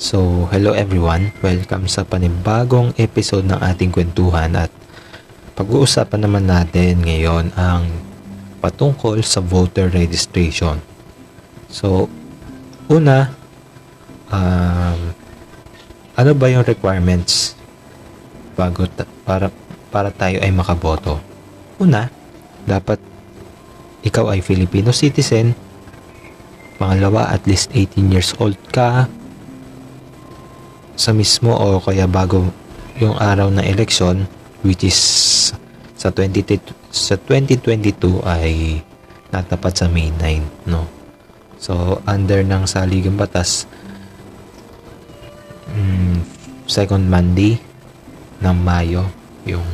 So, hello everyone. Welcome sa panibagong episode ng ating kwentuhan at pag-uusapan naman natin ngayon ang patungkol sa voter registration. So, una, um, ano ba yung requirements bago ta- para para tayo ay makaboto? Una, dapat ikaw ay Filipino citizen. Pangalawa, at least 18 years old ka sa mismo o kaya bago yung araw ng election which is sa 20 sa 2022 ay natapat sa May 9 no? So under ng saligang batas mm, second Monday ng Mayo yung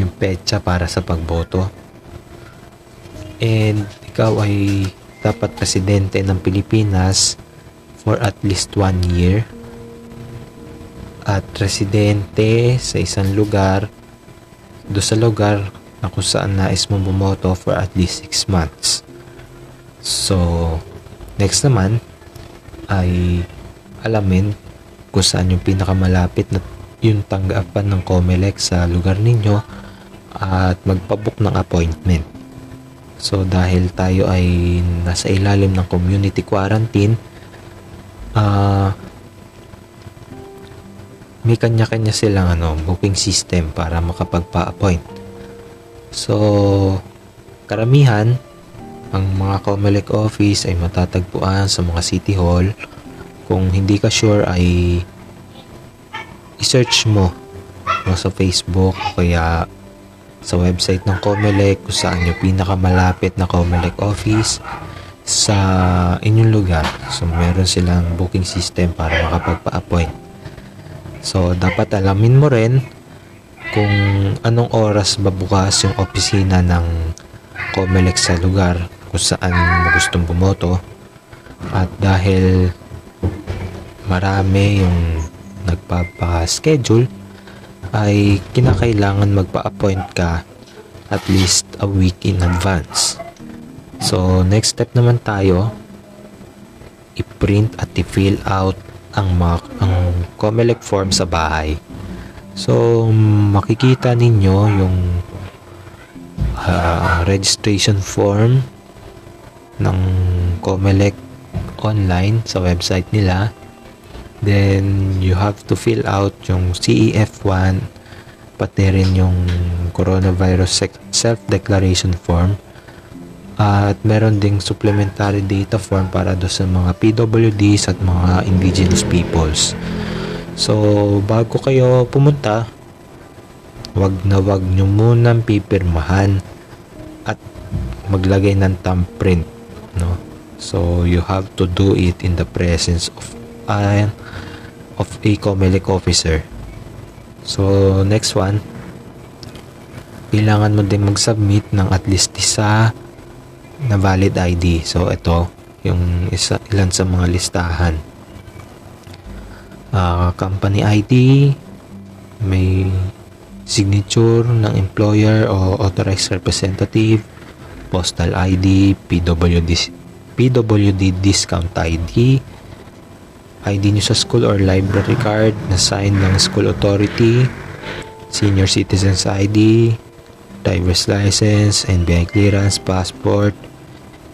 yung petsa para sa pagboto. And ikaw ay dapat presidente ng Pilipinas for at least one year at residente sa isang lugar do sa lugar na kung saan nais mo bumoto for at least 6 months. So, next naman ay alamin kung saan yung pinakamalapit na yung tanggapan ng COMELEC sa lugar ninyo at magpabook ng appointment. So, dahil tayo ay nasa ilalim ng community quarantine, ah may kanya-kanya silang ano, booking system para makapagpa-appoint. So, karamihan, ang mga COMELEC office ay matatagpuan sa mga city hall. Kung hindi ka sure ay i-search mo sa Facebook o kaya sa website ng COMELEC kung saan yung pinakamalapit na COMELEC office sa inyong lugar. So, meron silang booking system para makapagpa-appoint. So, dapat alamin mo rin kung anong oras ba bukas yung opisina ng COMELEC sa lugar kung saan mo gustong bumoto. At dahil marami yung nagpapa-schedule, ay kinakailangan magpa-appoint ka at least a week in advance. So, next step naman tayo, i-print at i-fill out ang, ang COMELEC form sa bahay. So, makikita ninyo yung uh, registration form ng COMELEC online sa website nila. Then, you have to fill out yung CEF1 pati rin yung coronavirus self-declaration form at meron ding supplementary data form para do sa mga PWDs at mga indigenous peoples. So, bago kayo pumunta, wag na wag nyo munang pipirmahan at maglagay ng thumbprint. No? So, you have to do it in the presence of uh, of a COMELEC officer. So, next one, kailangan mo din mag-submit ng at least isa na valid ID. So, ito, yung isa, ilan sa mga listahan. Uh, company ID, may signature ng employer o authorized representative, postal ID, PWD, PWD discount ID, ID nyo sa school or library card na sign ng school authority, senior citizens ID, driver's license, NBI clearance, passport,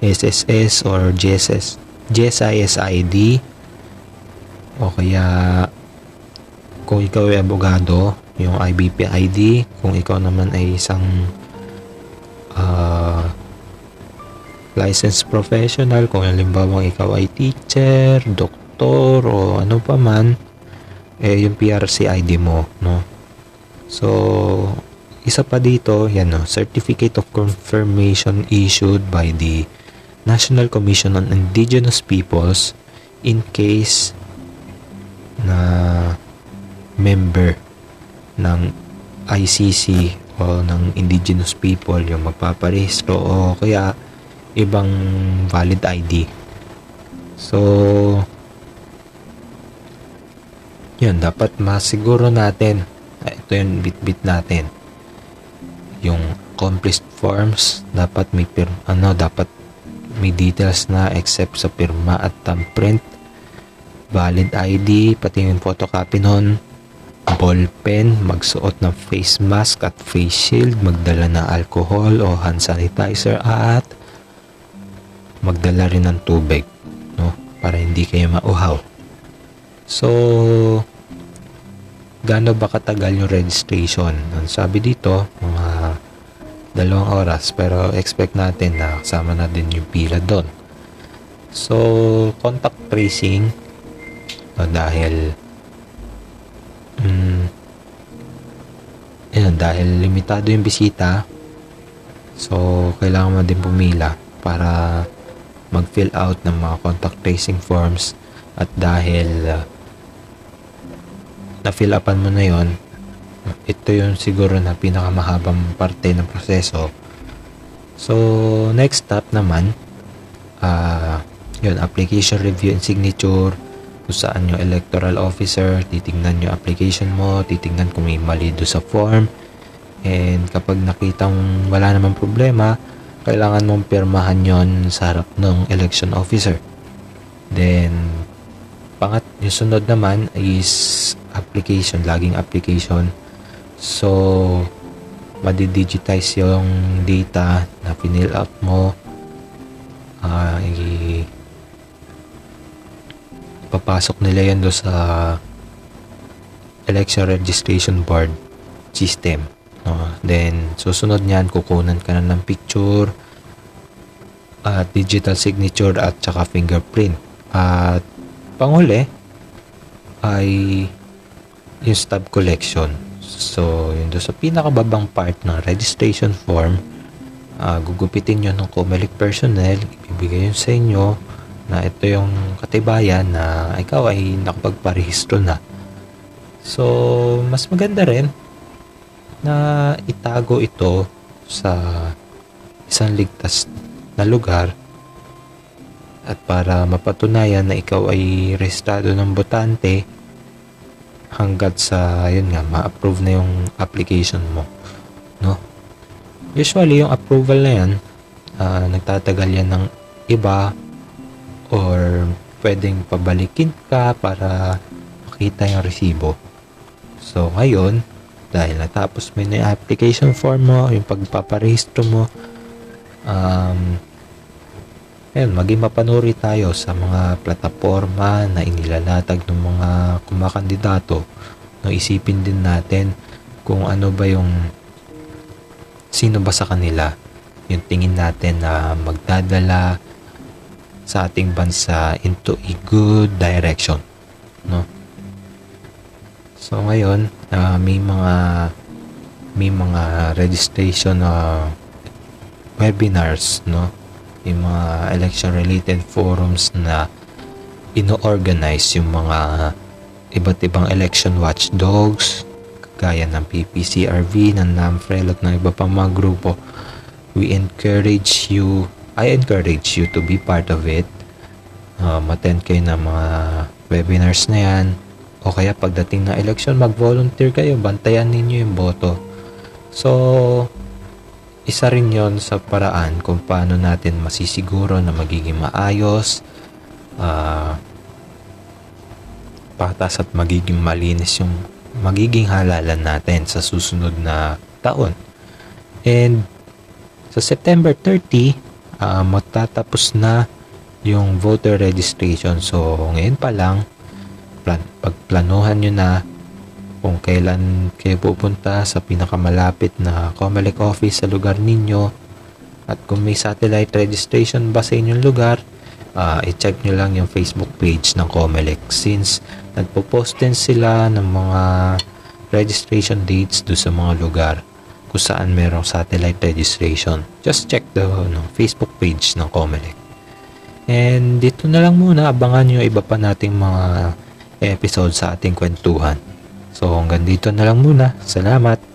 SSS or GSS, GSIS ID, o kaya kung ikaw ay abogado, yung IBP ID, kung ikaw naman ay isang uh, licensed professional, kung halimbawa ikaw ay teacher, doktor o ano pa man, eh yung PRC ID mo, no? So, isa pa dito, yan no, Certificate of Confirmation issued by the National Commission on Indigenous Peoples in case na member ng ICC o ng indigenous people yung magpaparehistro o kaya ibang valid ID. So, yun, dapat masiguro natin, ito yung bit-bit natin, yung complete forms, dapat may pirma, ano, dapat may details na except sa pirma at thumbprint. valid ID, pati yung photocopy nun, ball pen, magsuot ng face mask at face shield, magdala ng alcohol o hand sanitizer at magdala rin ng tubig, no? Para hindi kayo mauhaw. So, gaano ba katagal yung registration? Ang sabi dito, mga dalawang oras, pero expect natin na kasama na din yung pila doon. So, contact tracing, no, dahil mm, yun, dahil limitado yung bisita, so, kailangan mo din pumila para mag-fill out ng mga contact tracing forms at dahil uh, na-fill upan mo na yon ito yung siguro na pinakamahabang parte ng proseso so next step naman uh, yun application review and signature kung saan yung electoral officer titingnan yung application mo titingnan kung may mali do sa form and kapag nakitang wala namang problema kailangan mong pirmahan yon sa harap ng election officer. Then, pangat, yung sunod naman is application, laging application. So, madidigitize yung data na pinill up mo. Uh, i- papasok nila yan do sa election registration board system. No? Then, susunod niyan, kukunan ka na ng picture, at digital signature at saka fingerprint. At panghuli ay yung stub collection. So, yun doon sa pinakababang part ng registration form, uh, gugupitin nyo ng COMELEC personnel, ibibigay yun sa inyo na ito yung katibayan na ikaw ay nakapagparehistro na. So, mas maganda rin na itago ito sa isang ligtas na lugar at para mapatunayan na ikaw ay rehistrado ng botante hanggat sa yun nga ma-approve na yung application mo no? Usually yung approval na yan uh, nagtatagal yan ng iba or pwedeng pabalikin ka para makita yung resibo. So ngayon dahil natapos mo yung application form mo, yung pagpaparehistro mo, um, ayun, maging mapanuri tayo sa mga plataforma na inilalatag ng mga kumakandidato. No, isipin din natin kung ano ba yung sino ba sa kanila yung tingin natin na magdadala sa ating bansa into a good direction. No? So ngayon, uh, may mga may mga registration uh, webinars, no? May mga election related forums na ino-organize yung mga iba't ibang election watchdogs gaya ng PPCRV, ng NAMFREL at ng iba pang mga grupo. We encourage you, I encourage you to be part of it. Uh, attend kayo ng mga webinars na yan o kaya pagdating ng election, mag-volunteer kayo, bantayan ninyo yung boto. So, isa rin yon sa paraan kung paano natin masisiguro na magiging maayos, uh, patas at magiging malinis yung magiging halalan natin sa susunod na taon. And sa September 30, uh, magtatapos na yung voter registration. So, ngayon pa lang, plan, pagplanuhan nyo na kung kailan kayo pupunta sa pinakamalapit na COMELEC office sa lugar ninyo. At kung may satellite registration ba sa inyong lugar uh, i-check nyo lang yung Facebook page ng COMELEC. Since nagpo-post din sila ng mga registration dates do sa mga lugar kung saan merong satellite registration. Just check the no, Facebook page ng COMELEC. And dito na lang muna abangan nyo iba pa nating mga episode sa ating kwentuhan. So hanggang dito na lang muna. Salamat!